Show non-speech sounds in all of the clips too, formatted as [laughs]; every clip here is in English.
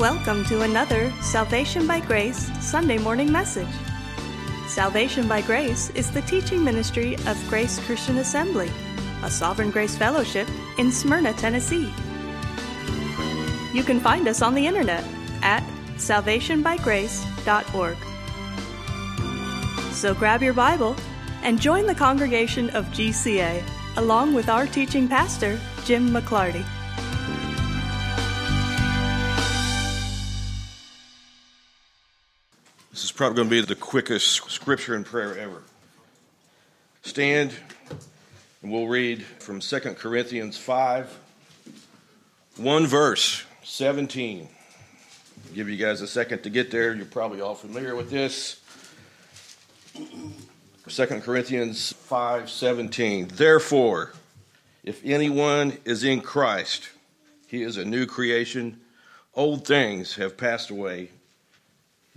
Welcome to another Salvation by Grace Sunday morning message. Salvation by Grace is the teaching ministry of Grace Christian Assembly, a Sovereign Grace Fellowship in Smyrna, Tennessee. You can find us on the internet at salvationbygrace.org. So grab your Bible and join the congregation of GCA along with our teaching pastor, Jim McClarty. This is probably going to be the quickest scripture and prayer ever. Stand and we'll read from 2 Corinthians 5, one verse, 17. I'll give you guys a second to get there. You're probably all familiar with this. 2 Corinthians 5, 17. Therefore, if anyone is in Christ, he is a new creation. Old things have passed away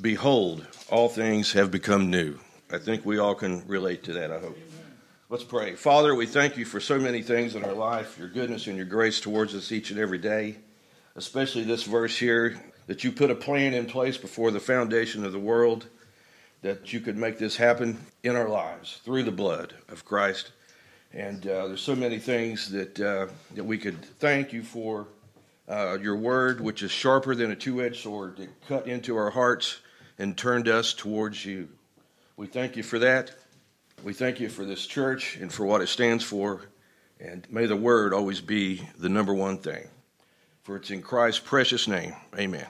Behold, all things have become new. I think we all can relate to that, I hope. Let's pray. Father, we thank you for so many things in our life, your goodness and your grace towards us each and every day, especially this verse here that you put a plan in place before the foundation of the world, that you could make this happen in our lives through the blood of Christ. And uh, there's so many things that, uh, that we could thank you for. Uh, your word, which is sharper than a two edged sword, that cut into our hearts and turned us towards you. We thank you for that. We thank you for this church and for what it stands for. And may the word always be the number one thing. For it's in Christ's precious name. Amen.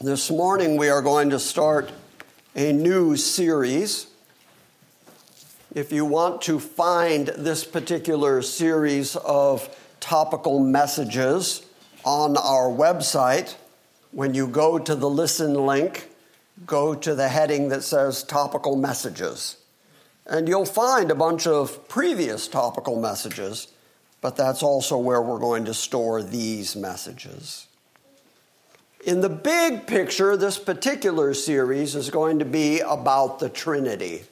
This morning we are going to start a new series. If you want to find this particular series of topical messages on our website, when you go to the listen link, go to the heading that says topical messages. And you'll find a bunch of previous topical messages but that's also where we're going to store these messages. In the big picture, this particular series is going to be about the Trinity.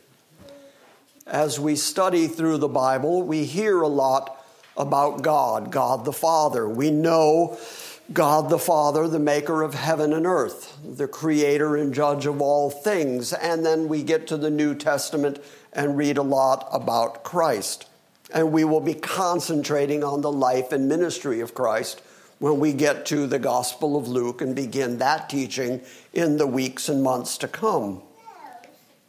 As we study through the Bible, we hear a lot about God, God the Father. We know God the Father, the maker of heaven and earth, the creator and judge of all things. And then we get to the New Testament and read a lot about Christ. And we will be concentrating on the life and ministry of Christ when we get to the Gospel of Luke and begin that teaching in the weeks and months to come.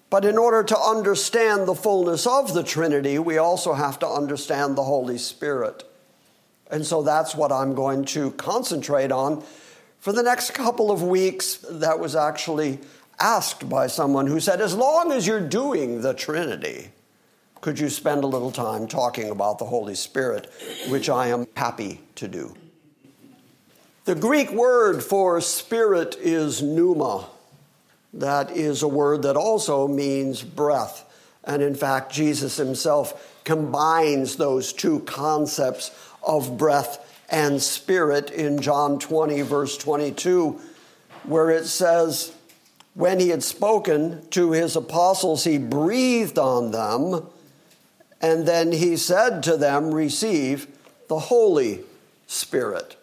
But in order to understand the fullness of the Trinity, we also have to understand the Holy Spirit. And so that's what I'm going to concentrate on for the next couple of weeks. That was actually asked by someone who said, as long as you're doing the Trinity, could you spend a little time talking about the Holy Spirit, which I am happy to do. The Greek word for spirit is pneuma. That is a word that also means breath. And in fact, Jesus himself combines those two concepts of breath and spirit in John 20, verse 22, where it says, When he had spoken to his apostles, he breathed on them, and then he said to them, Receive the Holy Spirit.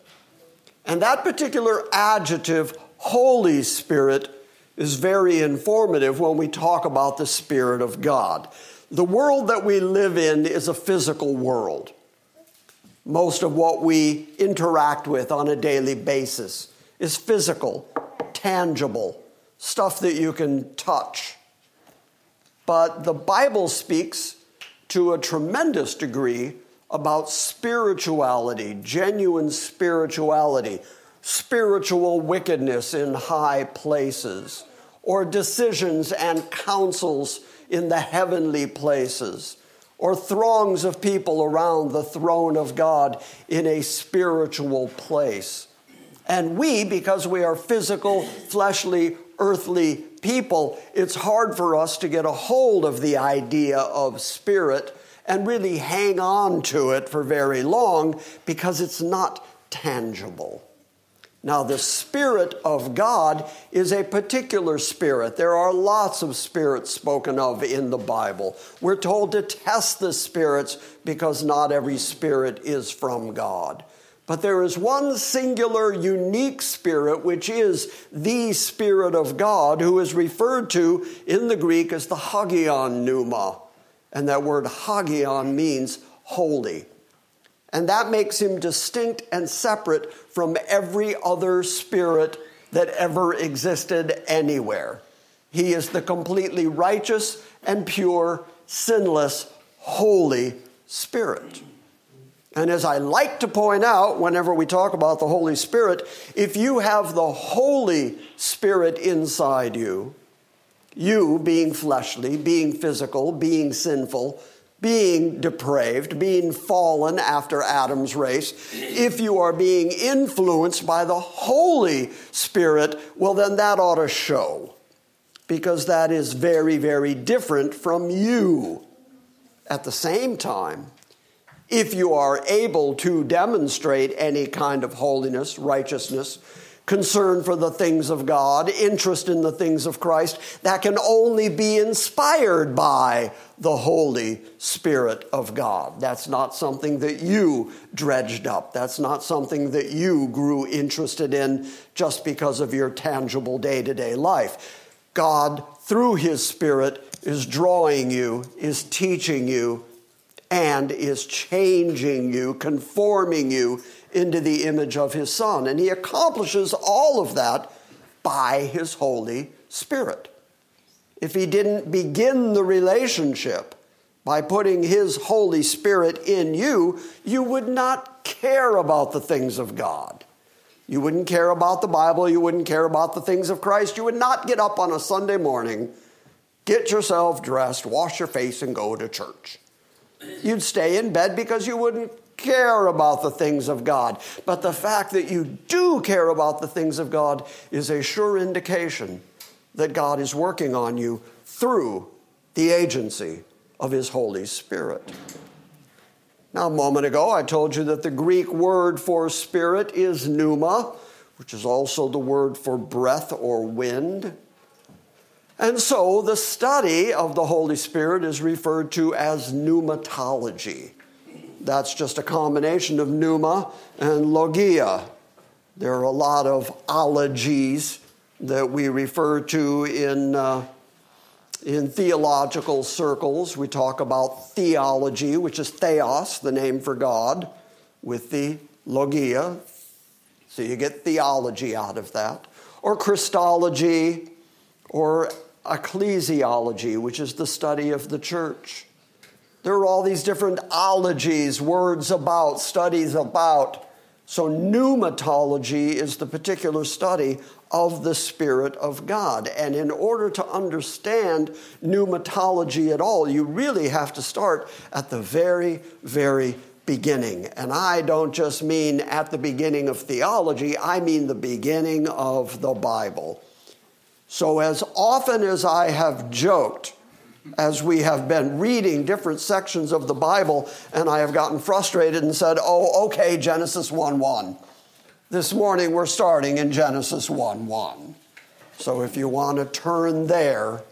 And that particular adjective, Holy Spirit, is very informative when we talk about the Spirit of God. The world that we live in is a physical world. Most of what we interact with on a daily basis is physical, tangible, stuff that you can touch. But the Bible speaks to a tremendous degree about spirituality, genuine spirituality, spiritual wickedness in high places, or decisions and counsels in the heavenly places, or throngs of people around the throne of God in a spiritual place. And we, because we are physical, fleshly, earthly people, it's hard for us to get a hold of the idea of spirit and really hang on to it for very long because it's not tangible. Now, the Spirit of God is a particular spirit. There are lots of spirits spoken of in the Bible. We're told to test the spirits because not every spirit is from God. But there is one singular, unique spirit, which is the Spirit of God, who is referred to in the Greek as the Hagion Pneuma. And that word Hagion means holy. And that makes him distinct and separate from every other spirit that ever existed anywhere. He is the completely righteous and pure, sinless, holy spirit. And as I like to point out whenever we talk about the Holy Spirit, if you have the Holy Spirit inside you, you being fleshly, being physical, being sinful, being depraved, being fallen after Adam's race, if you are being influenced by the Holy Spirit, well, then that ought to show. Because that is very, very different from you. At the same time, if you are able to demonstrate any kind of holiness, righteousness, concern for the things of God, interest in the things of Christ, that can only be inspired by the Holy Spirit of God. That's not something that you dredged up. That's not something that you grew interested in just because of your tangible day to day life. God, through His Spirit, is drawing you, is teaching you, and is changing you, conforming you into the image of his Son. And he accomplishes all of that by his Holy Spirit. If he didn't begin the relationship by putting his Holy Spirit in you, you would not care about the things of God. You wouldn't care about the Bible. You wouldn't care about the things of Christ. You would not get up on a Sunday morning, get yourself dressed, wash your face, and go to church. You'd stay in bed because you wouldn't care about the things of God. But the fact that you do care about the things of God is a sure indication that God is working on you through the agency of His Holy Spirit. Now, a moment ago, I told you that the Greek word for spirit is pneuma, which is also the word for breath or wind. And so the study of the Holy Spirit is referred to as pneumatology. That's just a combination of pneuma and logia. There are a lot of ologies that we refer to in, uh, in theological circles. We talk about theology, which is theos, the name for God, with the logia. So you get theology out of that. Or Christology, or ecclesiology, which is the study of the church. There are all these different ologies, words about, studies about. So, pneumatology is the particular study of the Spirit of God. And in order to understand pneumatology at all, you really have to start at the very, very beginning. And I don't just mean at the beginning of theology, I mean the beginning of the Bible. So, as often as I have joked, as we have been reading different sections of the Bible, and I have gotten frustrated and said, Oh, okay, Genesis 1 1. This morning we're starting in Genesis 1 1. So if you want to turn there,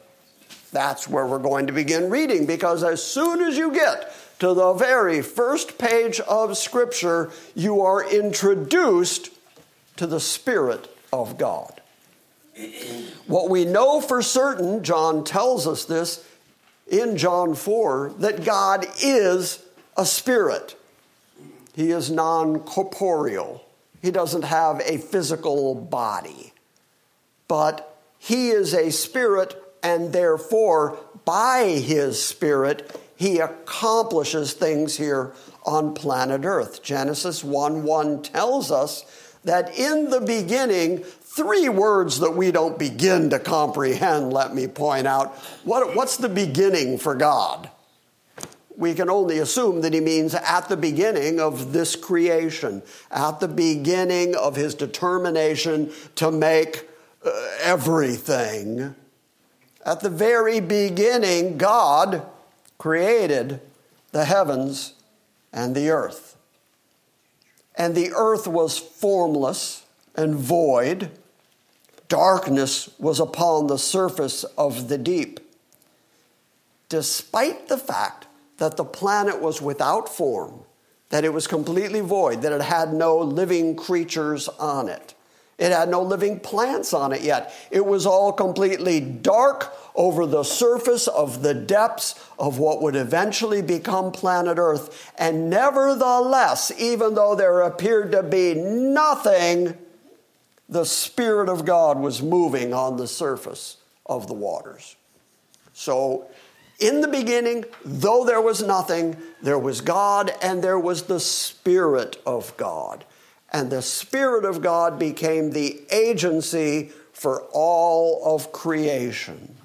that's where we're going to begin reading because as soon as you get to the very first page of Scripture, you are introduced to the Spirit of God. What we know for certain, John tells us this, in John 4 that God is a spirit. He is non corporeal, He doesn't have a physical body. But He is a spirit, and therefore, by His spirit, He accomplishes things here on planet Earth. Genesis 1 1 tells us that in the beginning, Three words that we don't begin to comprehend, let me point out. What, what's the beginning for God? We can only assume that he means at the beginning of this creation, at the beginning of his determination to make uh, everything. At the very beginning, God created the heavens and the earth. And the earth was formless and void darkness was upon the surface of the deep. Despite the fact that the planet was without form, that it was completely void, that it had no living creatures on it. It had no living plants on it yet. It was all completely dark over the surface of the depths of what would eventually become planet Earth. And nevertheless, even though there appeared to be nothing, the Spirit of God was moving on the surface of the waters. So, in the beginning, though there was nothing, there was God and there was the Spirit of God. And the Spirit of God became the agency for all of creation.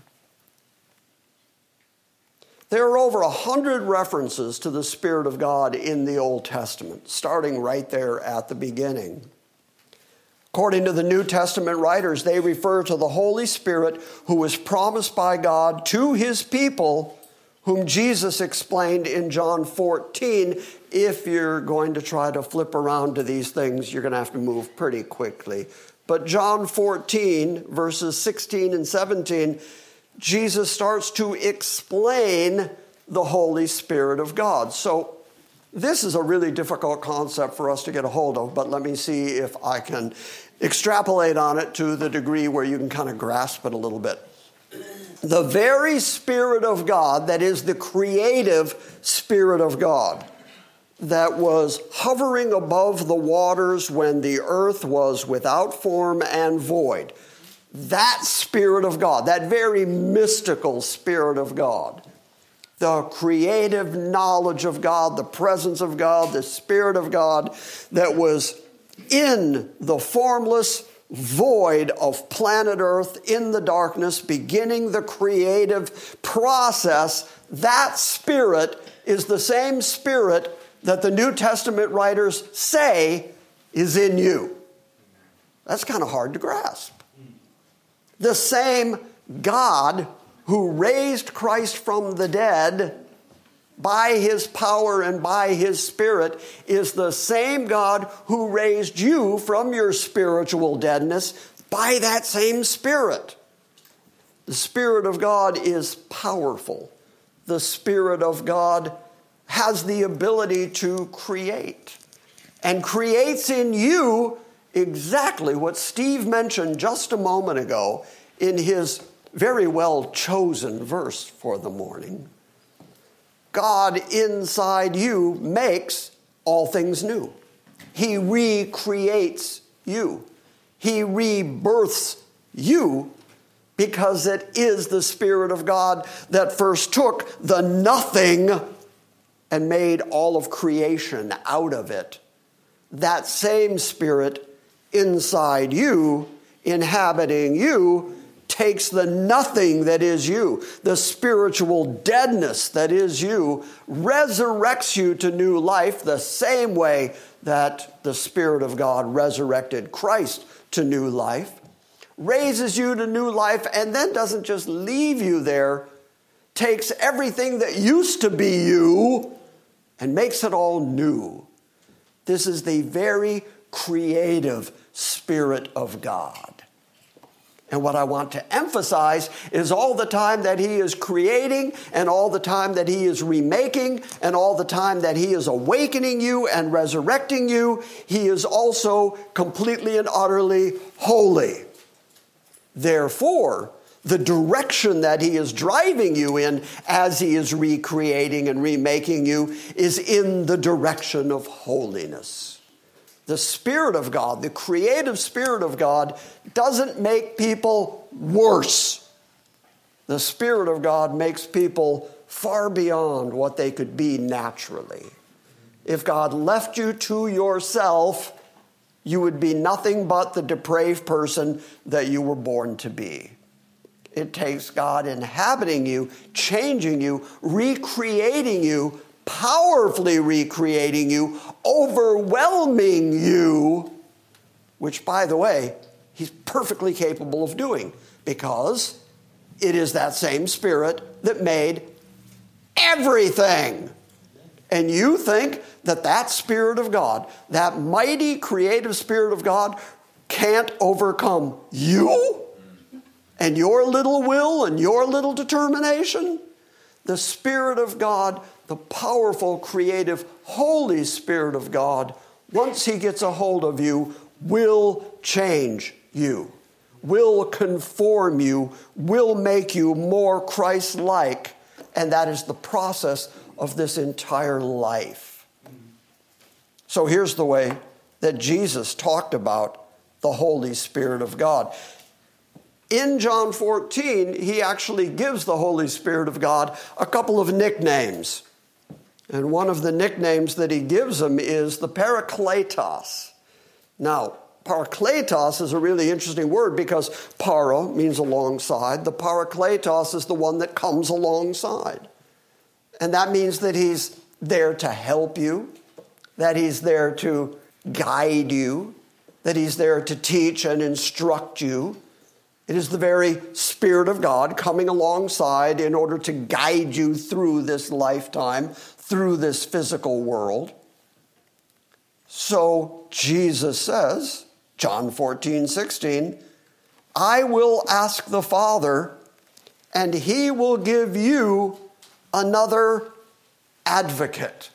There are over a hundred references to the Spirit of God in the Old Testament, starting right there at the beginning. According to the New Testament writers, they refer to the Holy Spirit who was promised by God to his people, whom Jesus explained in John 14. If you're going to try to flip around to these things, you're going to have to move pretty quickly. But John 14, verses 16 and 17, Jesus starts to explain the Holy Spirit of God. So this is a really difficult concept for us to get a hold of, but let me see if I can extrapolate on it to the degree where you can kind of grasp it a little bit. The very Spirit of God, that is the creative Spirit of God, that was hovering above the waters when the earth was without form and void. That Spirit of God, that very mystical Spirit of God, the creative knowledge of God, the presence of God, the Spirit of God that was in the formless void of planet Earth in the darkness, beginning the creative process, that spirit is the same spirit that the New Testament writers say is in you. That's kind of hard to grasp. The same God who raised Christ from the dead by his power and by his spirit is the same God who raised you from your spiritual deadness by that same spirit. The Spirit of God is powerful. The Spirit of God has the ability to create and creates in you exactly what Steve mentioned just a moment ago in his very well chosen verse for the morning. God inside you makes all things new. He recreates you. He rebirths you because it is the Spirit of God that first took the nothing and made all of creation out of it. That same Spirit inside you, inhabiting you, takes the nothing that is you, the spiritual deadness that is you, resurrects you to new life the same way that the Spirit of God resurrected Christ to new life, raises you to new life, and then doesn't just leave you there, takes everything that used to be you and makes it all new. This is the very creative Spirit of God. And what I want to emphasize is all the time that He is creating, and all the time that He is remaking, and all the time that He is awakening you and resurrecting you, He is also completely and utterly holy. Therefore, the direction that He is driving you in as He is recreating and remaking you is in the direction of holiness the Spirit of God, the creative Spirit of God, doesn't make people worse. The Spirit of God makes people far beyond what they could be naturally. If God left you to yourself, you would be nothing but the depraved person that you were born to be. It takes God inhabiting you, changing you, recreating you powerfully recreating you, overwhelming you, which, by the way, he's perfectly capable of doing because it is that same spirit that made everything. And you think that that Spirit of God, that mighty creative Spirit of God, can't overcome you and your little will and your little determination? The Spirit of God the powerful, creative, Holy Spirit of God, once He gets a hold of you, will change you, will conform you, will make you more Christ like. And that is the process of this entire life. So here's the way that Jesus talked about the Holy Spirit of God. In John 14, he actually gives the Holy Spirit of God a couple of nicknames. And one of the nicknames that he gives him is the Parakletos. Now, Parakletos is a really interesting word because para means alongside. The Parakletos is the one that comes alongside. And that means that he's there to help you, that he's there to guide you, that he's there to teach and instruct you. It is the very Spirit of God coming alongside in order to guide you through this lifetime, through this physical world. So Jesus says, John 14, 16, I will ask the Father, and he will give you another advocate.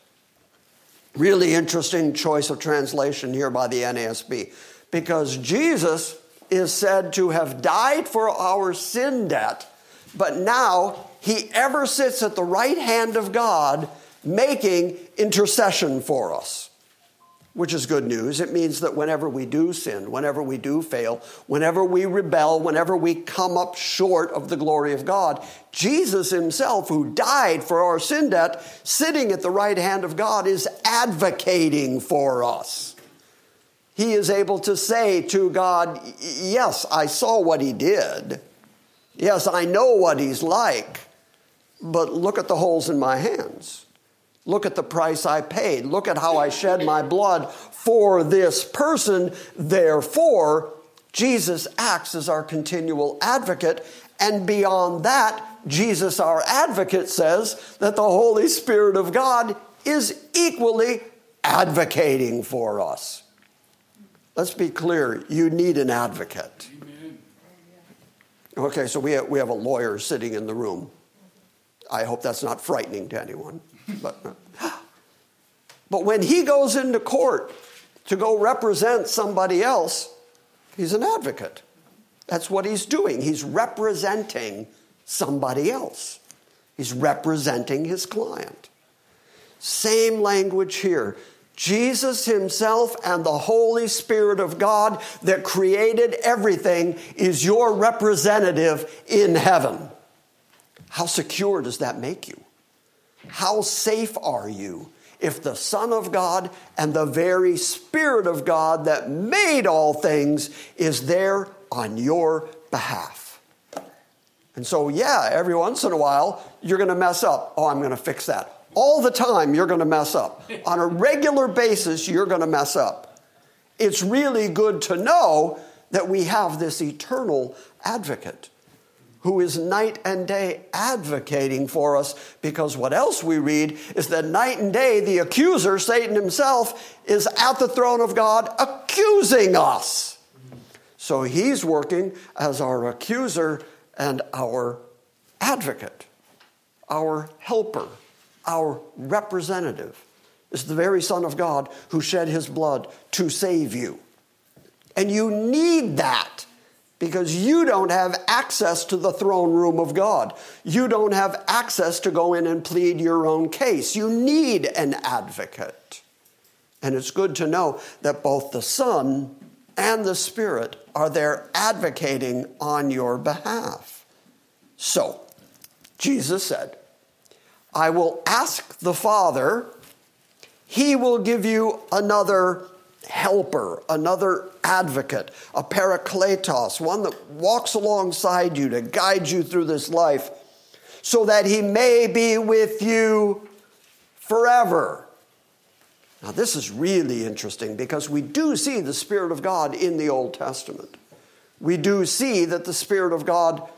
Really interesting choice of translation here by the NASB because Jesus is said to have died for our sin debt, but now he ever sits at the right hand of God making intercession for us, which is good news. It means that whenever we do sin, whenever we do fail, whenever we rebel, whenever we come up short of the glory of God, Jesus himself, who died for our sin debt, sitting at the right hand of God, is advocating for us. He is able to say to God, Yes, I saw what he did. Yes, I know what he's like, but look at the holes in my hands. Look at the price I paid. Look at how I shed my blood for this person. Therefore, Jesus acts as our continual advocate. And beyond that, Jesus, our advocate, says that the Holy Spirit of God is equally advocating for us. Let's be clear you need an advocate. Okay, so we have, we have a lawyer sitting in the room. I hope that's not frightening to anyone. But, [gasps] but when he goes into court to go represent somebody else, he's an advocate. That's what he's doing. He's representing somebody else, he's representing his client. Same language here. Jesus Himself and the Holy Spirit of God that created everything is your representative in heaven. How secure does that make you? How safe are you if the Son of God and the very Spirit of God that made all things is there on your behalf? And so, yeah, every once in a while, you're going to mess up. Oh, I'm going to fix that. All the time, you're going to mess up. [laughs] On a regular basis, you're going to mess up. It's really good to know that we have this eternal advocate who is night and day advocating for us because what else we read is that night and day the accuser, Satan himself, is at the throne of God accusing us. So he's working as our accuser and our advocate, our helper our representative is the very Son of God who shed his blood to save you. And you need that because you don't have access to the throne room of God. You don't have access to go in and plead your own case. You need an advocate. And it's good to know that both the Son and the Spirit are there advocating on your behalf. So, Jesus said, I will ask the Father, He will give you another helper, another advocate, a parakletos, one that walks alongside you to guide you through this life, so that He may be with you forever. Now, this is really interesting because we do see the Spirit of God in the Old Testament. We do see that the Spirit of God,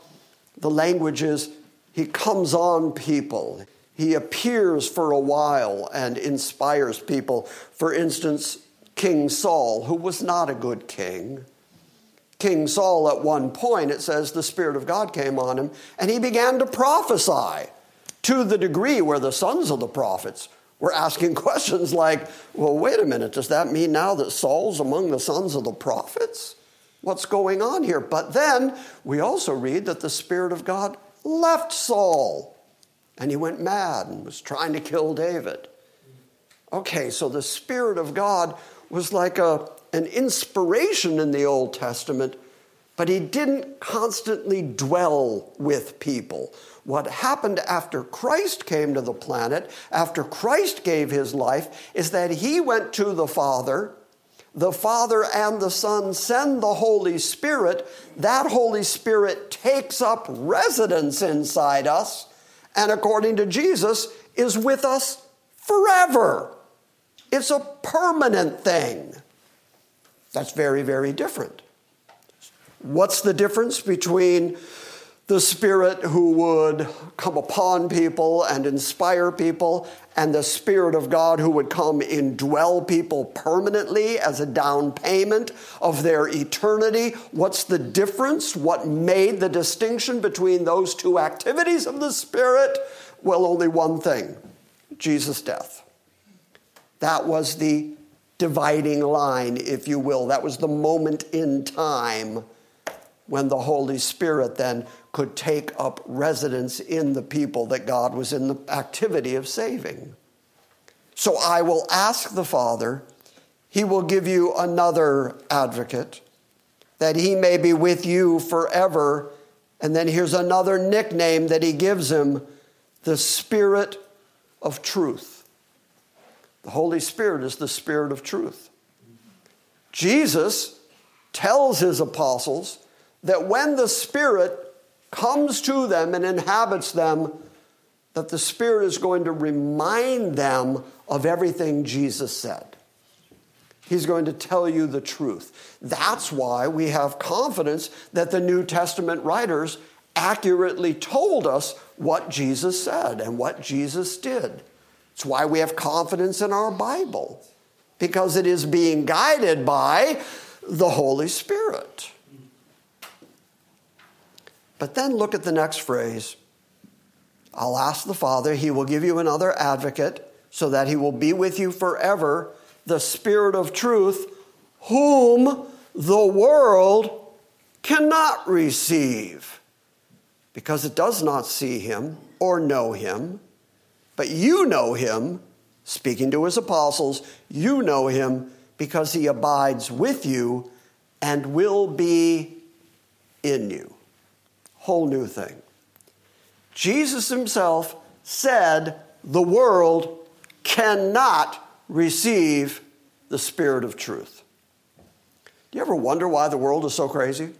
the language is, He comes on people. He appears for a while and inspires people. For instance, King Saul, who was not a good king. King Saul, at one point, it says the Spirit of God came on him and he began to prophesy to the degree where the sons of the prophets were asking [laughs] questions like, well, wait a minute, does that mean now that Saul's among the sons of the prophets? What's going on here? But then we also read that the Spirit of God left Saul and he went mad and was trying to kill David. Okay, so the Spirit of God was like a, an inspiration in the Old Testament, but he didn't constantly dwell with people. What happened after Christ came to the planet, after Christ gave his life, is that he went to the Father. The Father and the Son send the Holy Spirit. That Holy Spirit takes up residence inside us and according to Jesus, is with us forever. It's a permanent thing. That's very, very different. What's the difference between the Spirit who would come upon people and inspire people, and the Spirit of God who would come indwell people permanently as a down payment of their eternity. What's the difference? What made the distinction between those two activities of the Spirit? Well, only one thing Jesus' death. That was the dividing line, if you will. That was the moment in time when the Holy Spirit then could take up residence in the people that God was in the activity of saving. So I will ask the Father, He will give you another advocate, that He may be with you forever. And then here's another nickname that He gives Him the Spirit of truth. The Holy Spirit is the Spirit of truth. Jesus tells His apostles that when the Spirit comes to them and inhabits them, that the Spirit is going to remind them of everything Jesus said. He's going to tell you the truth. That's why we have confidence that the New Testament writers accurately told us what Jesus said and what Jesus did. It's why we have confidence in our Bible, because it is being guided by the Holy Spirit. But then look at the next phrase I'll ask the Father, He will give you another advocate so that He will be with you forever, the Spirit of truth, whom the world cannot receive because it does not see Him or know Him. But you know Him, speaking to His apostles, you know Him because He abides with you and will be in you. Whole new thing. Jesus himself said the world cannot receive the Spirit of truth. Do you ever wonder why the world is so crazy?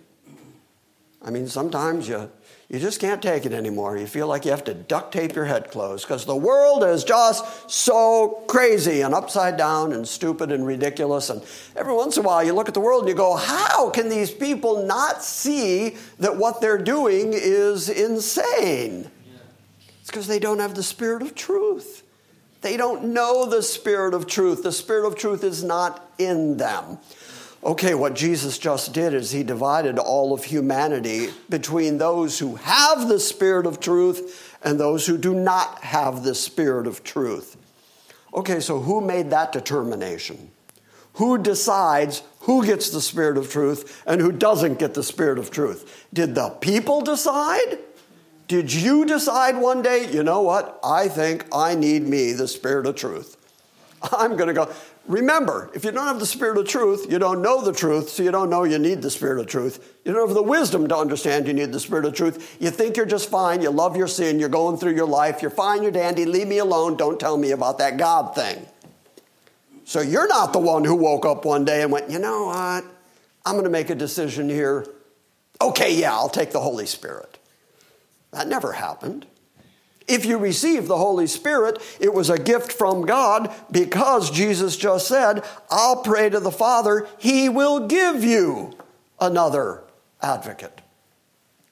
I mean, sometimes you you just can't take it anymore. You feel like you have to duct tape your head closed because the world is just so crazy and upside down and stupid and ridiculous. And every once in a while, you look at the world and you go, How can these people not see that what they're doing is insane? It's because they don't have the spirit of truth. They don't know the spirit of truth. The spirit of truth is not in them. Okay, what Jesus just did is he divided all of humanity between those who have the Spirit of truth and those who do not have the Spirit of truth. Okay, so who made that determination? Who decides who gets the Spirit of truth and who doesn't get the Spirit of truth? Did the people decide? Did you decide one day, you know what? I think I need me the Spirit of truth. I'm going to go. Remember, if you don't have the Spirit of truth, you don't know the truth, so you don't know you need the Spirit of truth. You don't have the wisdom to understand you need the Spirit of truth. You think you're just fine, you love your sin, you're going through your life, you're fine, you're dandy, leave me alone, don't tell me about that God thing. So you're not the one who woke up one day and went, you know what? I'm going to make a decision here. Okay, yeah, I'll take the Holy Spirit. That never happened. If you receive the Holy Spirit, it was a gift from God because Jesus just said, I'll pray to the Father, He will give you another advocate.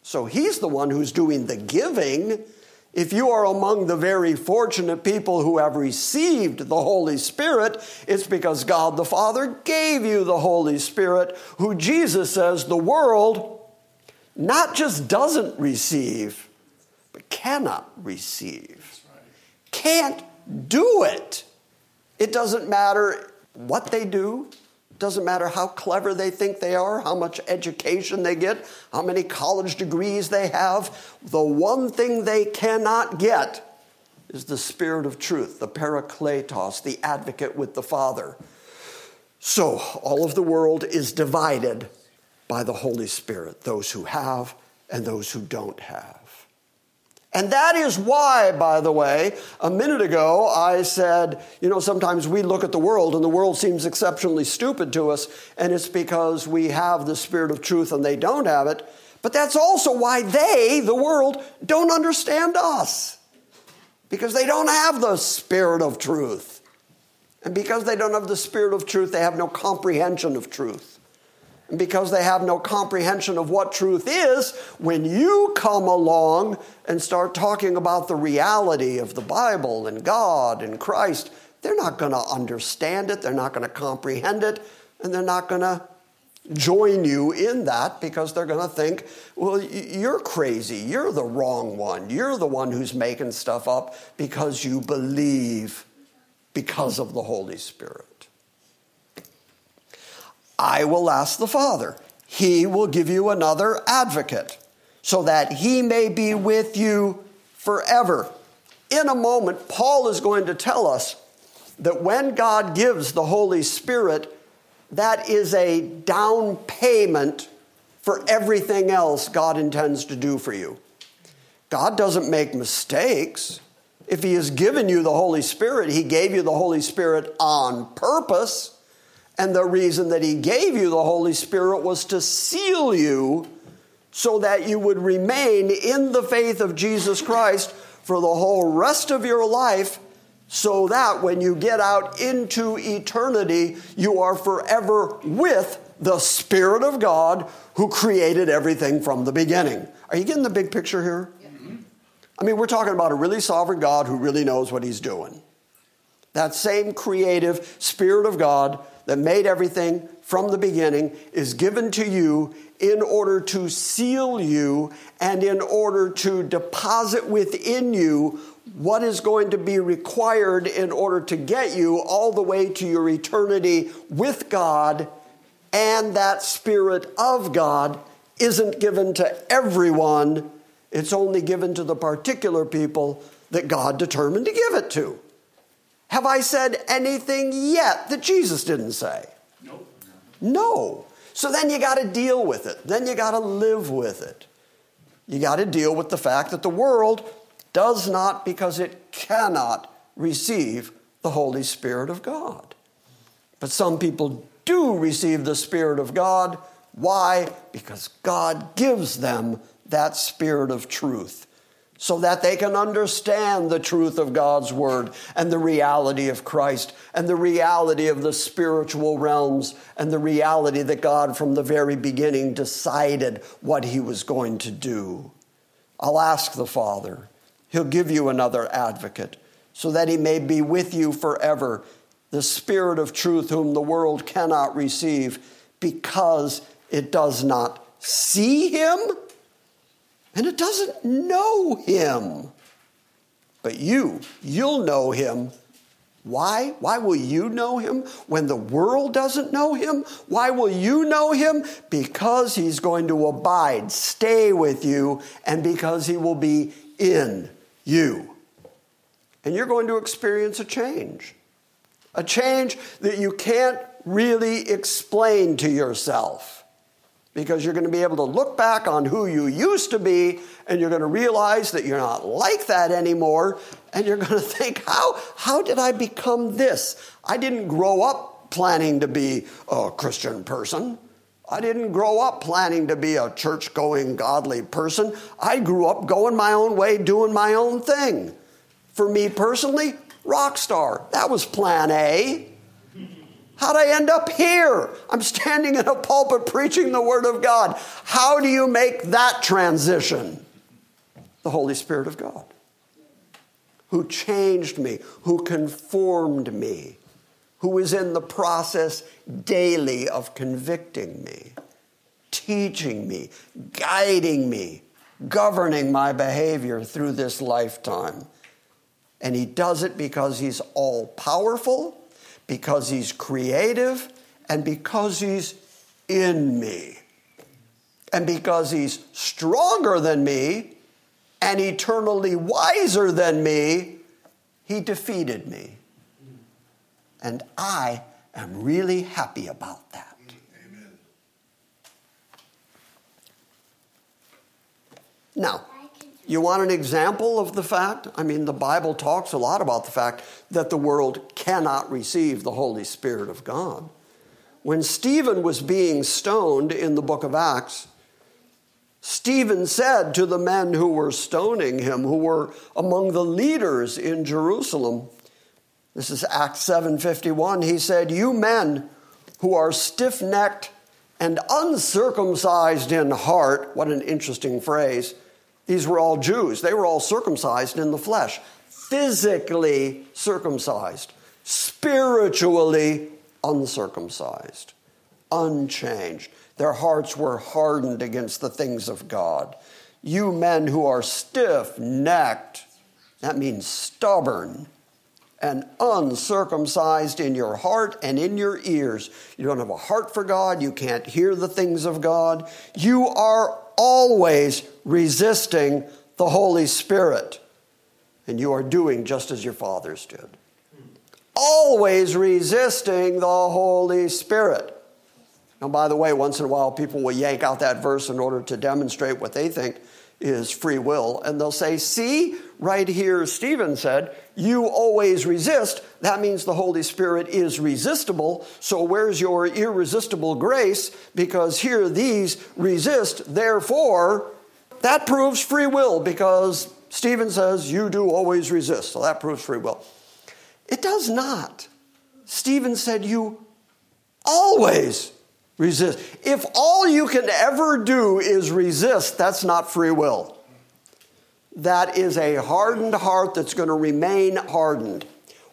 So He's the one who's doing the giving. If you are among the very fortunate people who have received the Holy Spirit, it's because God the Father gave you the Holy Spirit, who Jesus says the world not just doesn't receive, cannot receive. Can't do it. It doesn't matter what they do, it doesn't matter how clever they think they are, how much education they get, how many college degrees they have. The one thing they cannot get is the Spirit of truth, the Parakletos, the advocate with the Father. So, all of the world is divided by the Holy Spirit, those who have and those who don't have. And that is why, by the way, a minute ago I said, you know, sometimes we look at the world and the world seems exceptionally stupid to us, and it's because we have the spirit of truth and they don't have it. But that's also why they, the world, don't understand us. Because they don't have the spirit of truth. And because they don't have the spirit of truth, they have no comprehension of truth. Because they have no comprehension of what truth is, when you come along and start talking about the reality of the Bible and God and Christ, they're not going to understand it, they're not going to comprehend it, and they're not going to join you in that because they're going to think, well, you're crazy. You're the wrong one. You're the one who's making stuff up because you believe because of the Holy Spirit. I will ask the Father. He will give you another advocate so that he may be with you forever. In a moment, Paul is going to tell us that when God gives the Holy Spirit, that is a down payment for everything else God intends to do for you. God doesn't make mistakes. If He has given you the Holy Spirit, He gave you the Holy Spirit on purpose. And the reason that he gave you the Holy Spirit was to seal you so that you would remain in the faith of Jesus Christ for the whole rest of your life, so that when you get out into eternity, you are forever with the Spirit of God who created everything from the beginning. Are you getting the big picture here? I mean, we're talking about a really sovereign God who really knows what he's doing. that same creative Spirit of God that made everything from the beginning, is given to you in order to seal you and in order to deposit within you what is going to be required in order to get you all the way to your eternity with God. And that Spirit of God isn't given to everyone, it's only given to the particular people that God determined to give it to. Have I said anything yet that Jesus didn't say? Nope. No. So then you got to deal with it. Then you got to live with it. You got to deal with the fact that the world does not, because it cannot, receive the Holy Spirit of God. But some people do receive the Spirit of God. Why? Because God gives them that Spirit of truth so that they can understand the truth of God's Word and the reality of Christ and the reality of the spiritual realms and the reality that God from the very beginning decided what He was going to do. I'll ask the Father, He'll give you another advocate so that He may be with you forever, the Spirit of truth, whom the world cannot receive because it does not see Him and it doesn't know him. But you, you'll know him. Why? Why will you know him when the world doesn't know him? Why will you know him? Because he's going to abide, stay with you, and because he will be in you. And you're going to experience a change. A change that you can't really explain to yourself because you're going to be able to look back on who you used to be and you're going to realize that you're not like that anymore and you're going [laughs] to think how how did i become this? I didn't grow up planning to be a christian person. I didn't grow up planning to be a church going godly person. I grew up going my own way doing my own thing. For me personally rock star. That was plan a How'd I end up here? I'm standing in a pulpit preaching the Word of God. How do you make that transition? The Holy Spirit of God, who changed me, who conformed me, who is in the process daily of convicting me, teaching me, guiding me, governing my behavior through this lifetime. And He does it because He's all powerful because He's creative and because He's in me. And because He's stronger than me and eternally wiser than me, He defeated me. And I am really happy about that. Amen. Now, you want an example of the fact? I mean, the Bible talks a lot about the fact that the world cannot receive the Holy Spirit of God. When Stephen was being stoned in the book of Acts, Stephen said to the men who were stoning him, who were among the leaders in Jerusalem, this is Acts 7:51, he said, "You men who are stiff-necked and uncircumcised in heart, what an interesting phrase, these were all Jews. They were all circumcised in the flesh, physically circumcised, spiritually uncircumcised, unchanged. Their hearts were hardened against the things of God. You men who are stiff necked, that means stubborn and uncircumcised in your heart and in your ears. You don't have a heart for God. You can't hear the things of God. You are always resisting the Holy Spirit. And you are doing just as your fathers did. Always resisting the Holy Spirit. Now, by the way, once in a while people will yank out that verse in order to demonstrate what they think is free will. And they'll say, See, right here, Stephen said, you always resist. That means the Holy Spirit is resistible. So where's your irresistible grace? Because here these resist. Therefore, that proves free will because Stephen says you do always resist. So that proves free will. It does not. Stephen said you always resist. If all you can ever do is resist, that's not free will that is a hardened heart that's going to remain hardened.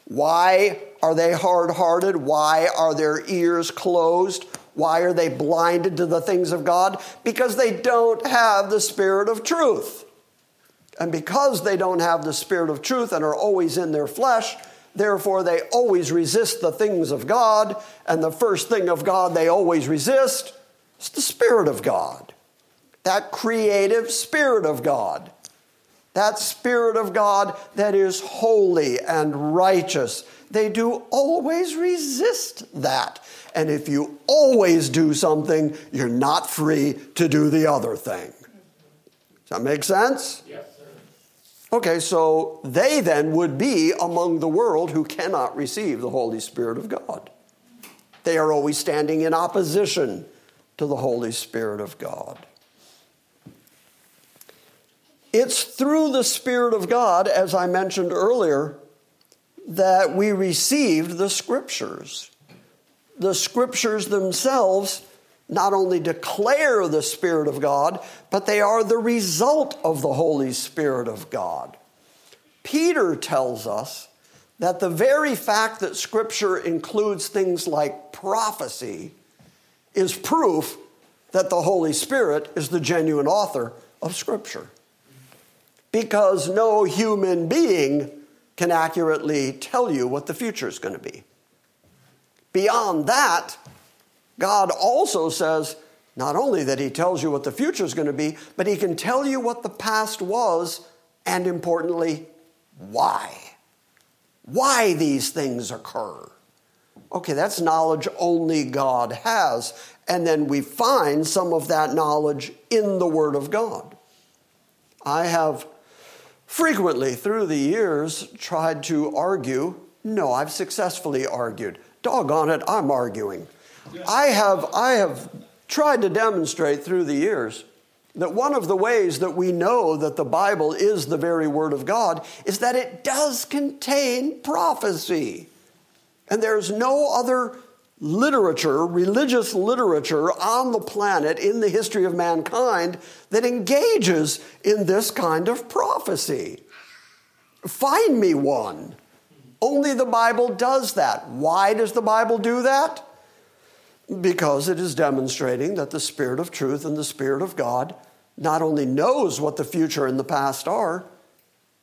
Why are they hard hearted? Why are their ears closed? Why are they blinded to the things of God? Because they don't have the Spirit of truth. And because they don't have the Spirit of truth and are always in their flesh, therefore they always resist the things of God. And the first thing of God they always resist is the Spirit of God. That creative Spirit of God. That Spirit of God that is holy and righteous. They do always resist that. And if you always do something, you're not free to do the other thing. Does that make sense? Yes, sir. Okay, so they then would be among the world who cannot receive the Holy Spirit of God. They are always standing in opposition to the Holy Spirit of God. It's through the Spirit of God, as I mentioned earlier, that we received the Scriptures. The Scriptures themselves not only declare the Spirit of God, but they are the result of the Holy Spirit of God. Peter tells us that the very fact that Scripture includes things like prophecy is proof that the Holy Spirit is the genuine author of Scripture because no human being can accurately tell you what the future is going to be. Beyond that, God also says not only that He tells you what the future is going to be, but He can tell you what the past was, and importantly, why. Why these things occur. Okay, that's knowledge only God has. And then we find some of that knowledge in the Word of God. I have frequently through the years tried to argue. No, I've successfully argued. Doggone it, I'm arguing. I have, I have tried to demonstrate through the years that one of the ways that we know that the Bible is the very Word of God is that it does contain prophecy. And there's no other literature, religious literature on the planet in the history of mankind that engages in this kind of prophecy. Find me one. Only the Bible does that. Why does the Bible do that? Because it is demonstrating that the Spirit of truth and the Spirit of God not only knows what the future and the past are,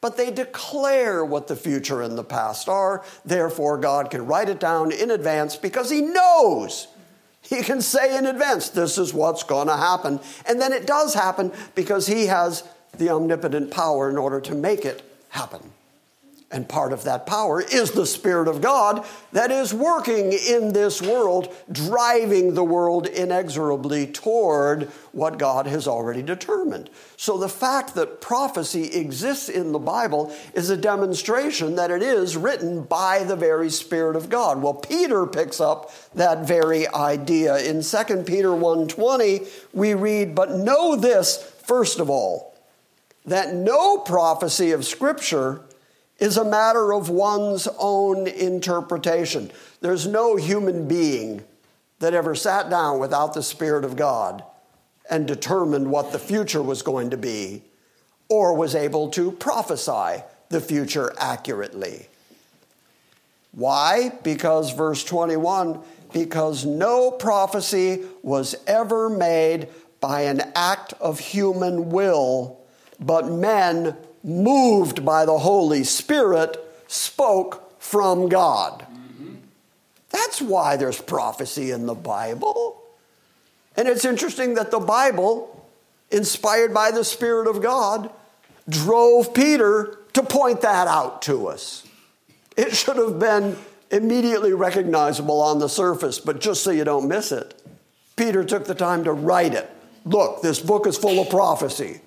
but they declare what the future and the past are. Therefore, God can write it down in advance because He knows. He can say in advance, this is what's going to happen. And then it does happen because He has the omnipotent power in order to make it happen. And part of that power is the Spirit of God that is working in this world, driving the world inexorably toward what God has already determined. So the fact that prophecy exists in the Bible is a demonstration that it is written by the very Spirit of God. Well, Peter picks up that very idea. In 2 Peter 1:20, we read, "But know this first of all, that no prophecy of scripture is a matter of one's own interpretation. There's no human being that ever sat down without the Spirit of God and determined what the future was going to be or was able to prophesy the future accurately. Why? Because verse 21 because no prophecy was ever made by an act of human will, but men moved by the Holy Spirit, spoke from God. That's why there's prophecy in the Bible. And it's interesting that the Bible, inspired by the Spirit of God, drove Peter to point that out to us. It should have been immediately recognizable on the surface, but just so you don't miss it, Peter took the time to write it. Look, this book is full of prophecy.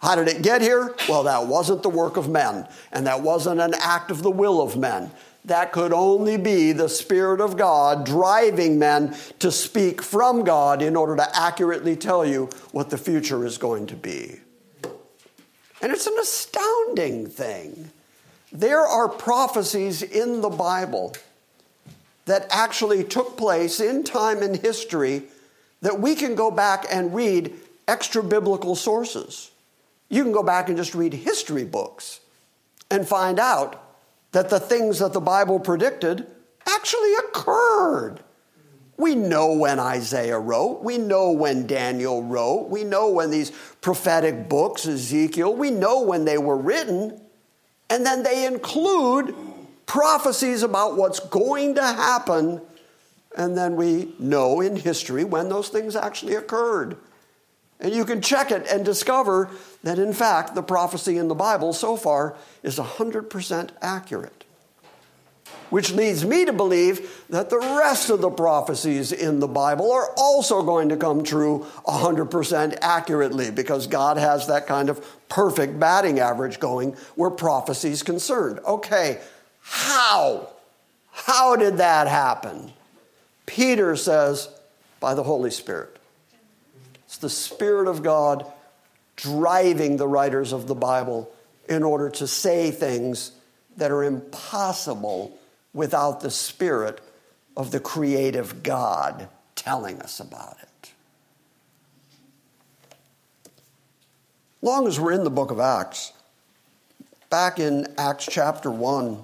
How did it get here? Well, that wasn't the work of men, and that wasn't an act of the will of men. That could only be the Spirit of God driving men to speak from God in order to accurately tell you what the future is going to be. And it's an astounding thing. There are prophecies in the Bible that actually took place in time and history that we can go back and read extra biblical sources. You can go back and just read history books and find out that the things that the Bible predicted actually occurred. We know when Isaiah wrote. We know when Daniel wrote. We know when these prophetic books, Ezekiel, we know when they were written. And then they include prophecies about what's going to happen. And then we know in history when those things actually occurred. And you can check it and discover that, in fact, the prophecy in the Bible so far is 100% accurate. Which leads me to believe that the rest of the prophecies in the Bible are also going to come true 100% accurately because God has that kind of perfect batting average going where prophecy is concerned. Okay, how? How did that happen? Peter says, by the Holy Spirit. The Spirit of God driving the writers of the Bible in order to say things that are impossible without the Spirit of the creative God telling us about it. Long as we're in the book of Acts, back in Acts chapter 1,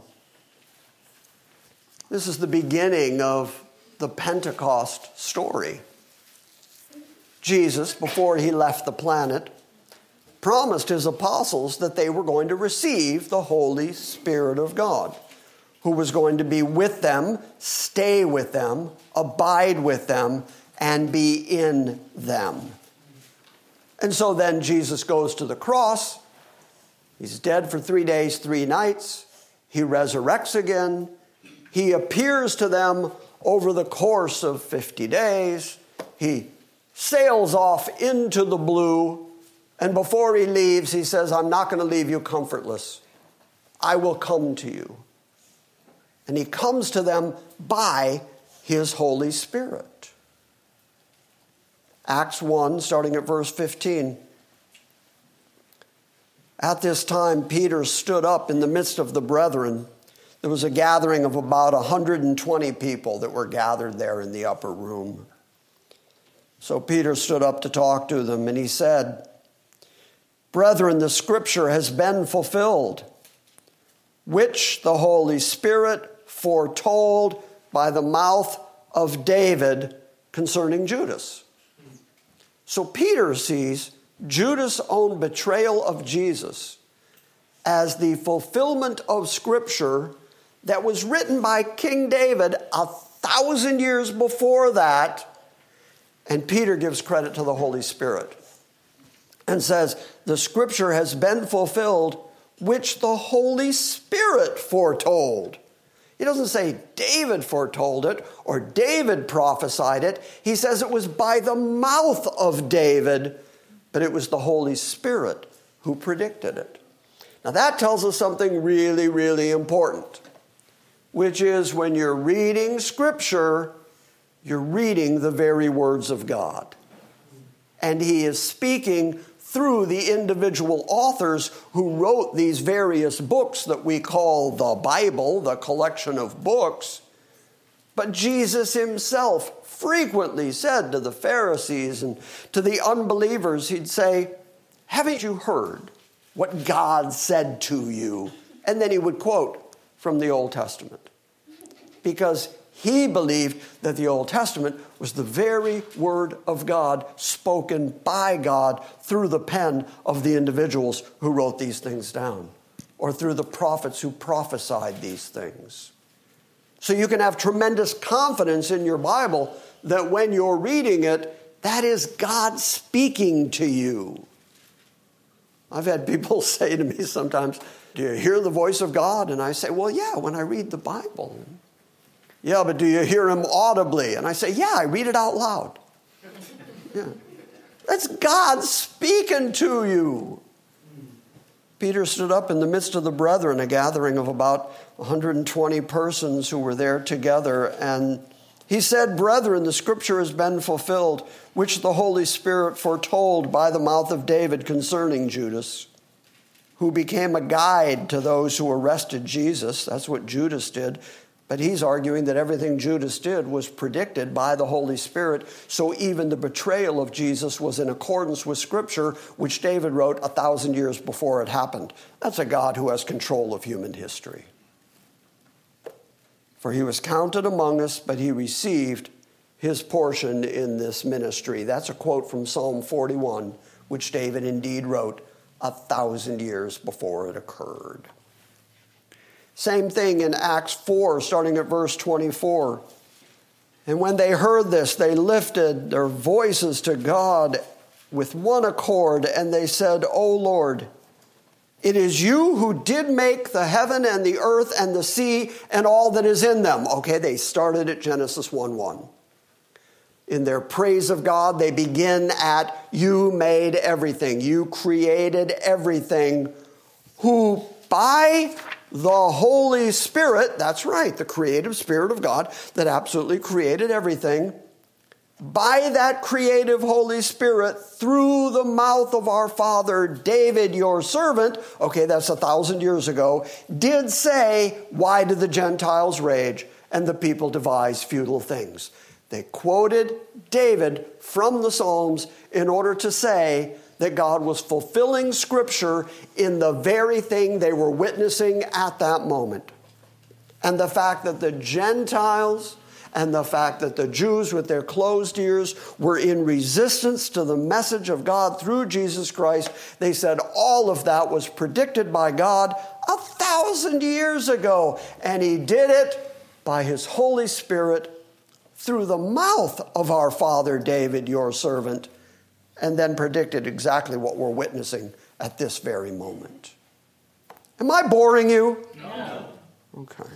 this is the beginning of the Pentecost story. Jesus, before he left the planet, promised his apostles that they were going to receive the Holy Spirit of God who was going to be with them, stay with them, abide with them, and be in them. And so then Jesus goes to the cross. He's dead for three days, three nights. He resurrects again. He appears to them over the course of 50 days. He sails off into the blue. And before he leaves, he says, I'm not going to leave you comfortless. I will come to you. And he comes to them by his Holy Spirit. Acts 1, starting at verse 15. At this time, Peter stood up in the midst of the brethren. There was a gathering of about 120 people that were gathered there in the upper room. So Peter stood up to talk to them, and he said, Brethren, the scripture has been fulfilled, which the Holy Spirit foretold by the mouth of David concerning Judas. So Peter sees Judas' own betrayal of Jesus as the fulfillment of Scripture that was written by King David a thousand years before that. And Peter gives credit to the Holy Spirit and says, The Scripture has been fulfilled, which the Holy Spirit foretold. He doesn't say David foretold it or David prophesied it. He says it was by the mouth of David, but it was the Holy Spirit who predicted it. Now that tells us something really, really important, which is when you're reading Scripture, you're reading the very words of God. And He is speaking through the individual authors who wrote these various books that we call the Bible, the collection of books. But Jesus himself frequently said to the Pharisees and to the unbelievers, He'd say, Haven't you heard what God said to you? And then he would quote from the Old Testament. Because he believed that the Old Testament was the very word of God spoken by God through the pen of the individuals who wrote these things down or through the prophets who prophesied these things. So you can have tremendous confidence in your Bible that when you're reading it, that is God speaking to you. I've had people [laughs] say to me sometimes, Do you hear the voice of God? And I say, Well, yeah, when I read the Bible. Yeah, but do you hear him audibly? And I say, Yeah, I read it out loud. Yeah. That's God speaking to you. Peter stood up in the midst of the brethren, a gathering of about 120 persons who were there together, and he said, Brethren, the scripture has been fulfilled, which the Holy Spirit foretold by the mouth of David concerning Judas, who became a guide to those who arrested Jesus. That's what Judas did. But he's arguing that everything Judas did was predicted by the Holy Spirit, so even the betrayal of Jesus was in accordance with Scripture, which David wrote a thousand years before it happened. That's a God who has control of human history. For he was counted among us, but he received his portion in this ministry. That's a quote from Psalm 41, which David indeed wrote a thousand years before it occurred. Same thing in Acts 4, starting at verse 24. And when they heard this, they lifted their voices to God with one accord, and they said, O Lord, it is you who did make the heaven and the earth and the sea and all that is in them. Okay, they started at Genesis 1 1. In their praise of God, they begin at, You made everything. You created everything. Who by the Holy Spirit, that's right, the creative Spirit of God that absolutely created everything, by that creative Holy Spirit through the mouth of our father David, your servant, okay, that's a thousand years ago, did say, Why do the Gentiles rage and the people devise futile things? They quoted David from the Psalms in order to say that God was fulfilling Scripture in the very thing they were witnessing at that moment. And the fact that the Gentiles and the fact that the Jews, with their closed ears, were in resistance to the message of God through Jesus Christ, they said all of that was predicted by God a thousand years ago. And He did it by His Holy Spirit through the mouth of our father David, your servant, and then predicted exactly what we're witnessing at this very moment. Am I boring you? No. Okay.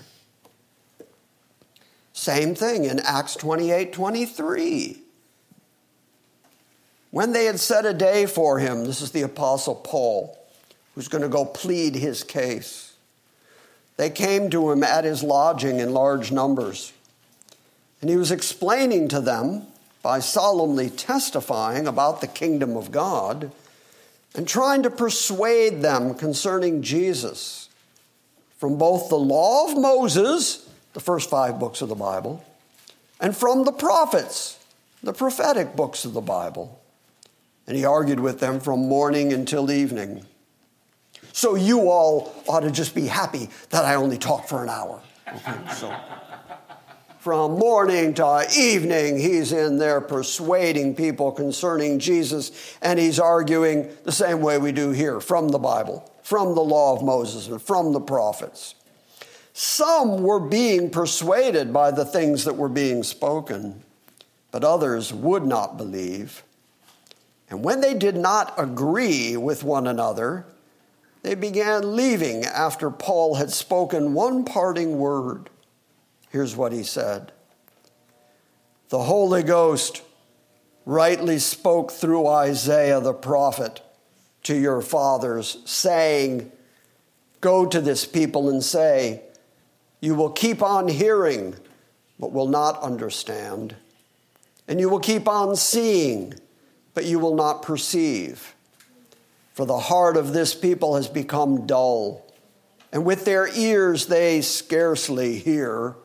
Same thing in Acts 28 23. When they had set a day for him, this is the Apostle Paul, who's going to go plead his case. They came to him at his lodging in large numbers. And he was explaining to them by solemnly testifying about the kingdom of God and trying to persuade them concerning Jesus from both the law of Moses, the first five books of the Bible, and from the prophets, the prophetic books of the Bible. And he argued with them from morning until evening. So you all ought to just be happy that I only talk for an hour. Okay, [laughs] so from morning to evening, he's in there persuading people concerning Jesus, and he's arguing the same way we do here from the Bible, from the law of Moses, and from the prophets. Some were being persuaded by the things that were being spoken, but others would not believe. And when they did not agree with one another, they began leaving after Paul had spoken one parting word. Here's what he said The Holy Ghost rightly spoke through Isaiah the prophet to your fathers, saying, Go to this people and say, You will keep on hearing, but will not understand. And you will keep on seeing, but you will not perceive. For the heart of this people has become dull, and with their ears they scarcely hear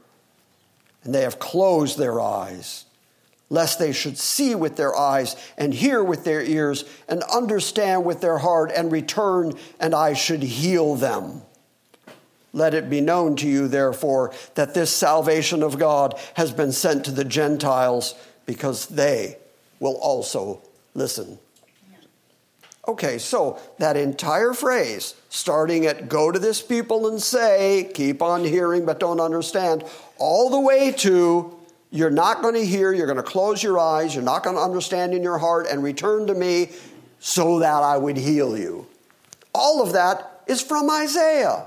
and they have closed their eyes, lest they should see with their eyes and hear with their ears and understand with their heart and return, and I should heal them. Let it be known to you, therefore, that this salvation of God has been sent to the Gentiles because they will also listen. Okay, so that entire phrase, starting at go to this people and say, keep on hearing but don't understand, all the way to you're not going to hear, you're going to close your eyes, you're not going to understand in your heart, and return to me so that I would heal you. All of that is from Isaiah.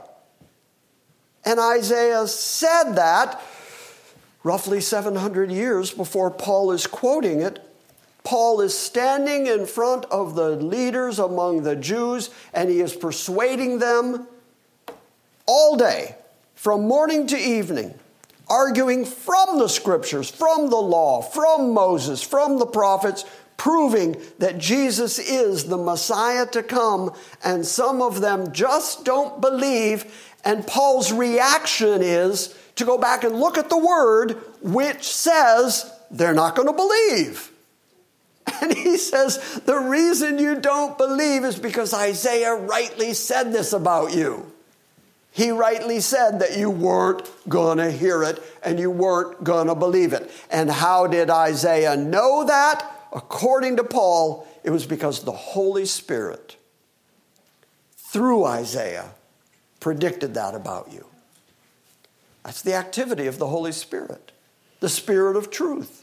And Isaiah said that roughly 700 years before Paul is quoting it. Paul is standing in front of the leaders among the Jews and he is persuading them all day, from morning to evening, arguing from the scriptures, from the law, from Moses, from the prophets, proving that Jesus is the Messiah to come, and some of them just don't believe. And Paul's reaction is to go back and look at the word, which says they're not going to believe. [laughs] And he says, The reason you don't believe is because Isaiah rightly said this about you. He rightly said that you weren't going to hear it and you weren't going to believe it. And how did Isaiah know that? According to Paul, it was because the Holy Spirit, through Isaiah, predicted that about you. That's the activity of the Holy Spirit, the Spirit of truth,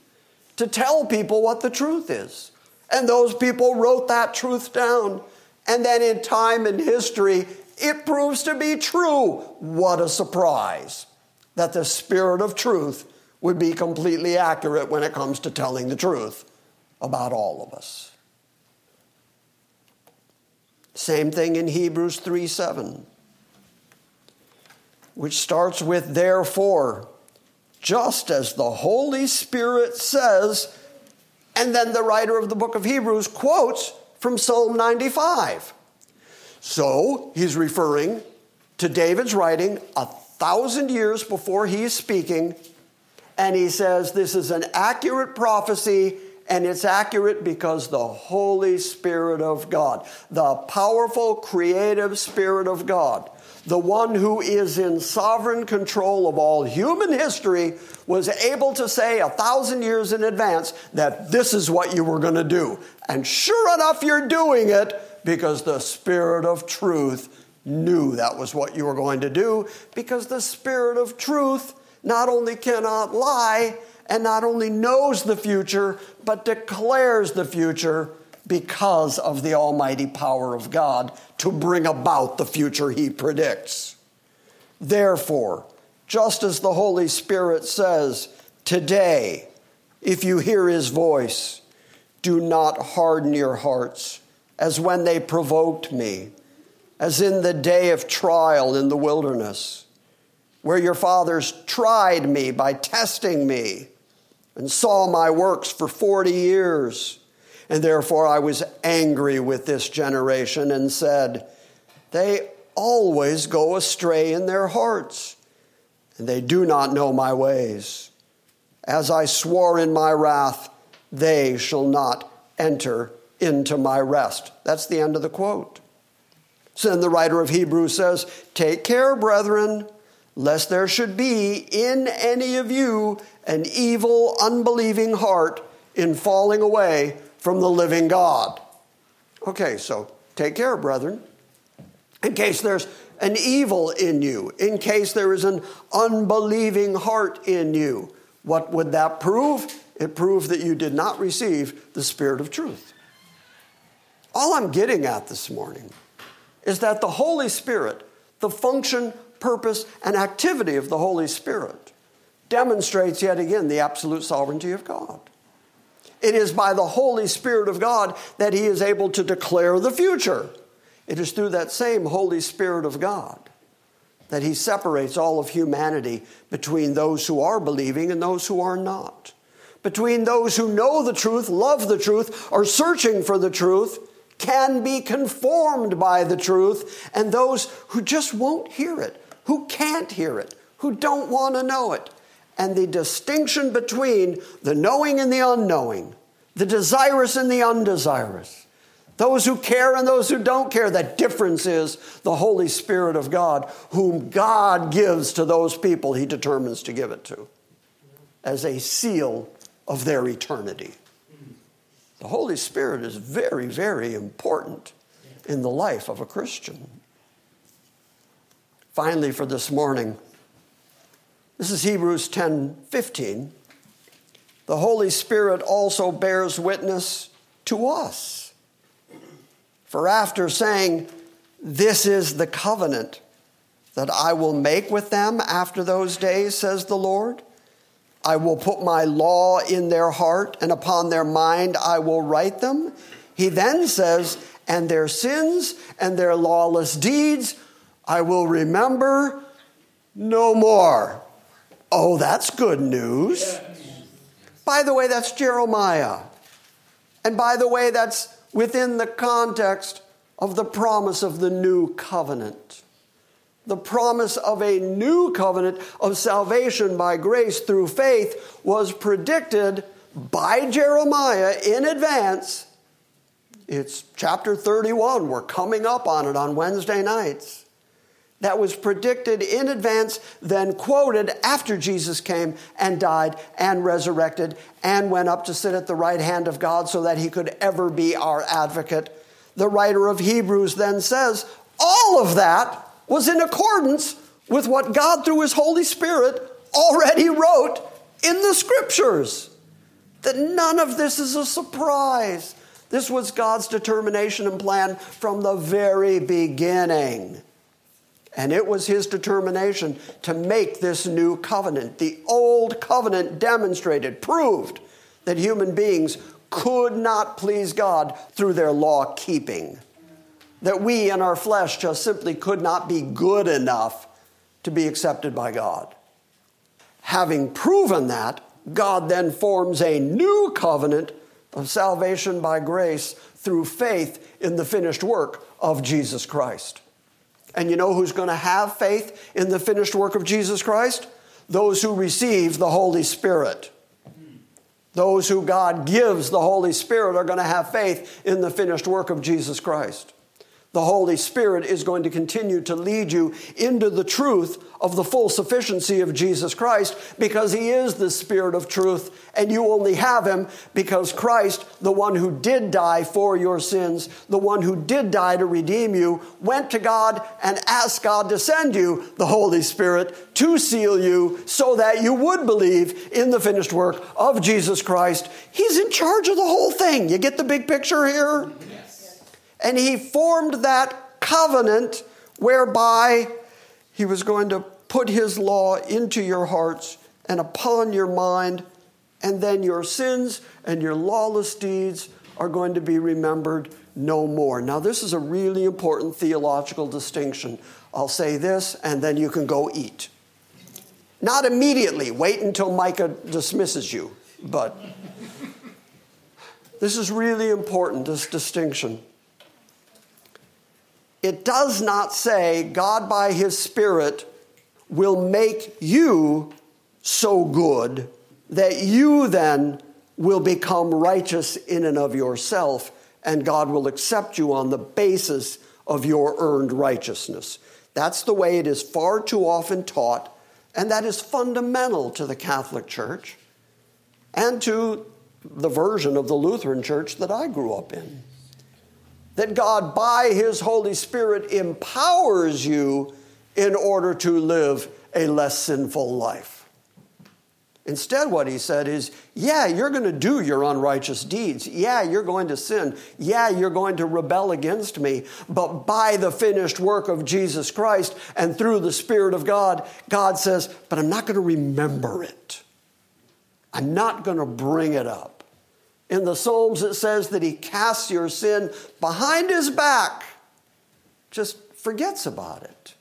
to tell people what the truth is. And those people wrote that truth down. And then in time and history, it proves to be true. What a surprise that the Spirit of truth would be completely accurate when it comes to telling the truth about all of us. Same thing in Hebrews 3 7, which starts with therefore, just as the Holy Spirit says, and then the writer of the book of Hebrews quotes from Psalm 95. So he's referring to David's writing a thousand years before he's speaking, and he says this is an accurate prophecy, and it's accurate because the Holy Spirit of God, the powerful, creative Spirit of God, the one who is in sovereign control of all human history, was able to say a thousand years in advance that this is what you were going to do. And sure enough, you're doing it because the Spirit of truth knew that was what you were going to do, because the Spirit of truth not only cannot lie and not only knows the future, but declares the future because of the almighty power of God to bring about the future he predicts. Therefore, just as the Holy Spirit says, today, if you hear his voice, do not harden your hearts as when they provoked me, as in the day of trial in the wilderness, where your fathers tried me by testing me and saw my works for 40 years. And therefore I was angry with this generation and said, They always go astray in their hearts, and they do not know my ways. As I swore in my wrath, they shall not enter into my rest. That's the end of the quote. So then the writer of Hebrews says, Take care, brethren, lest there should be in any of you an evil, unbelieving heart in falling away from the living God. Okay, so take care, brethren, in case there's an evil in you, in case there is an unbelieving heart in you. What would that prove? It proved that you did not receive the Spirit of truth. All I'm getting at this morning is that the Holy Spirit, the function, purpose, and activity of the Holy Spirit, demonstrates yet again the absolute sovereignty of God. It is by the Holy Spirit of God that He is able to declare the future. It is through that same Holy Spirit of God that He separates all of humanity between those who are believing and those who are not, between those who know the truth, love the truth, are searching for the truth, can be conformed by the truth, and those who just won't hear it, who can't hear it, who don't want to know it. And the distinction between the knowing and the unknowing, the desirous and the undesirous, those who care and those who don't care. That difference is the Holy Spirit of God, whom God gives to those people he determines to give it to as a seal of their eternity. The Holy Spirit is very, very important in the life of a Christian. Finally, for this morning, this is Hebrews 10 15. The Holy Spirit also bears witness to us. For after saying, This is the covenant that I will make with them after those days, says the Lord. I will put my law in their heart, and upon their mind I will write them. He then says, And their sins and their lawless deeds I will remember no more. Oh, that's good news. By the way, that's Jeremiah. And by the way, that's within the context of the promise of the new covenant the promise of a new covenant of salvation by grace through faith was predicted by Jeremiah in advance. It's chapter 31. We're coming up on it on Wednesday nights. That was predicted in advance, then quoted after Jesus came and died and resurrected and went up to sit at the right hand of God so that he could ever be our advocate. The writer of Hebrews then says, all of that was in accordance with what God, through his Holy Spirit, already wrote in the scriptures. That none of this is a surprise. This was God's determination and plan from the very beginning. And it was his determination to make this new covenant. The old covenant demonstrated, proved that human beings could not please God through their law keeping. That we in our flesh just simply could not be good enough to be accepted by God. Having proven that, God then forms a new covenant of salvation by grace through faith in the finished work of Jesus Christ. And you know who's going to have faith in the finished work of Jesus Christ? Those who receive the Holy Spirit. Those who God gives the Holy Spirit are going to have faith in the finished work of Jesus Christ. The Holy Spirit is going to continue to lead you into the truth of the full sufficiency of Jesus Christ because He is the Spirit of truth, and you only have Him because Christ, the one who did die for your sins, the one who did die to redeem you, went to God and asked God to send you the Holy Spirit to seal you so that you would believe in the finished work of Jesus Christ. He's in charge of the whole thing. You get the big picture here? And he formed that covenant whereby he was going to put his law into your hearts and upon your mind, and then your sins and your lawless deeds are going to be remembered no more. Now, this is a really important theological distinction. I'll say this, and then you can go eat. Not immediately, wait until Micah dismisses you, but this is really important, this distinction it does not say God by His Spirit will make you so good that you then will become righteous in and of yourself, and God will accept you on the basis of your earned righteousness. That's the way it is far too often taught, and that is fundamental to the Catholic Church and to the version of the Lutheran Church that I grew up in that God, by His Holy Spirit, empowers you in order to live a less sinful life. Instead, what he said is, yeah, you're going to do your unrighteous deeds. Yeah, you're going to sin. Yeah, you're going to rebel against me. But by the finished work of Jesus Christ and through the Spirit of God, God says, but I'm not going to remember it. I'm not going to bring it up. In the Psalms, it says that he casts your sin behind his back, just forgets about it.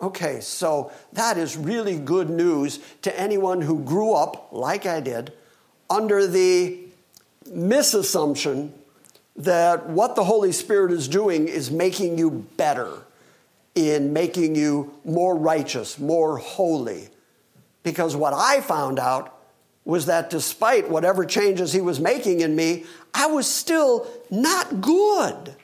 Okay, so that is really good news to anyone who grew up, like I did, under the misassumption that what the Holy Spirit is doing is making you better, in making you more righteous, more holy. Because what I found out was that despite whatever changes he was making in me, I was still not good.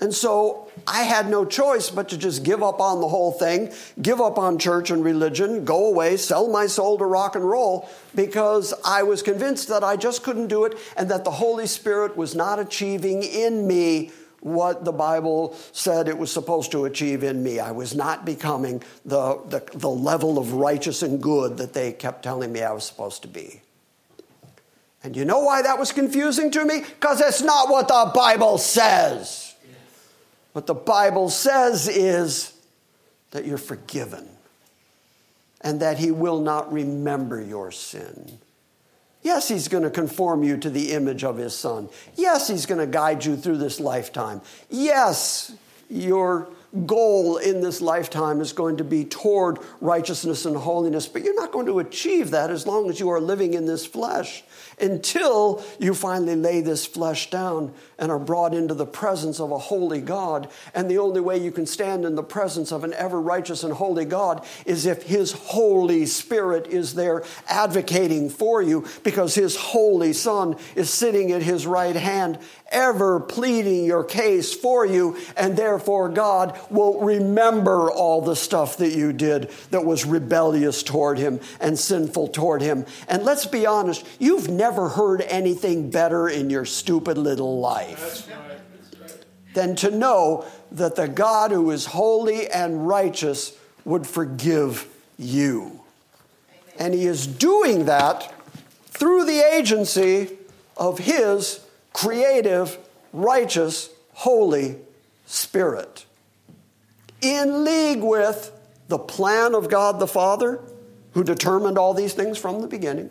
And so I had no choice but to just give up on the whole thing, give up on church and religion, go away, sell my soul to rock and roll, because I was convinced that I just couldn't do it and that the Holy Spirit was not achieving in me what the Bible said it was supposed to achieve in me. I was not becoming the, the, the, level of righteous and good that they kept telling me I was supposed to be. And you know why that was confusing to me? Because it's not what the Bible says. What the Bible says is that you're forgiven and that He will not remember your sin. Yes, He's going to conform you to the image of His Son. Yes, He's going to guide you through this lifetime. Yes, your goal in this lifetime is going to be toward righteousness and holiness, but you're not going to achieve that as long as you are living in this flesh until you finally lay this flesh down and are brought into the presence of a holy God. And the only way you can stand in the presence of an ever righteous and holy God is if His Holy Spirit is there advocating for you because His Holy Son is sitting at His right hand ever pleading your case for you, and therefore God won't remember all the stuff that you did that was rebellious toward Him and sinful toward Him. And let's be honest, you've never heard anything better in your stupid little life than to know that the God who is holy and righteous would forgive you. And He is doing that through the agency of His creative, righteous, holy Spirit. In league with the plan of God the Father, who determined all these things from the beginning,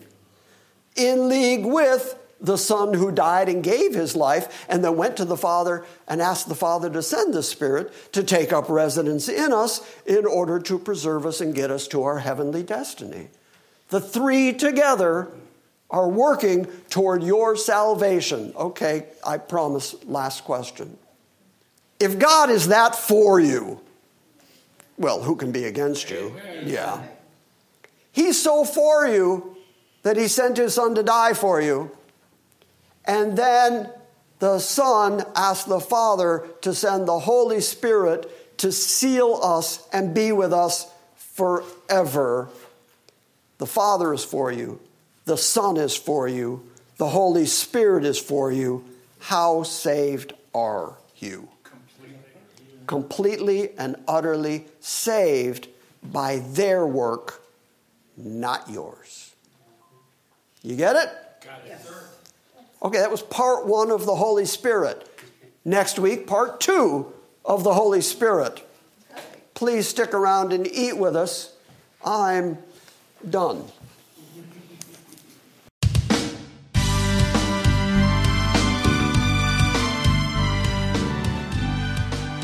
in league with the Son who died and gave his life, and then went to the Father and asked the Father to send the Spirit to take up residence in us in order to preserve us and get us to our heavenly destiny. The three together are working toward your salvation. Okay, I promise, last question. If God is that for you, well, who can be against you? Yeah. He's so for you that he sent his son to die for you. And then the Son asked the Father to send the Holy Spirit to seal us and be with us forever. The Father is for you. The Son is for you. The Holy Spirit is for you. How saved are you? Completely, Completely and utterly saved by their work, not yours. You get it? Got it. Yes. Okay, that was part one of the Holy Spirit. Next week, part two of the Holy Spirit. Please stick around and eat with us. I'm done.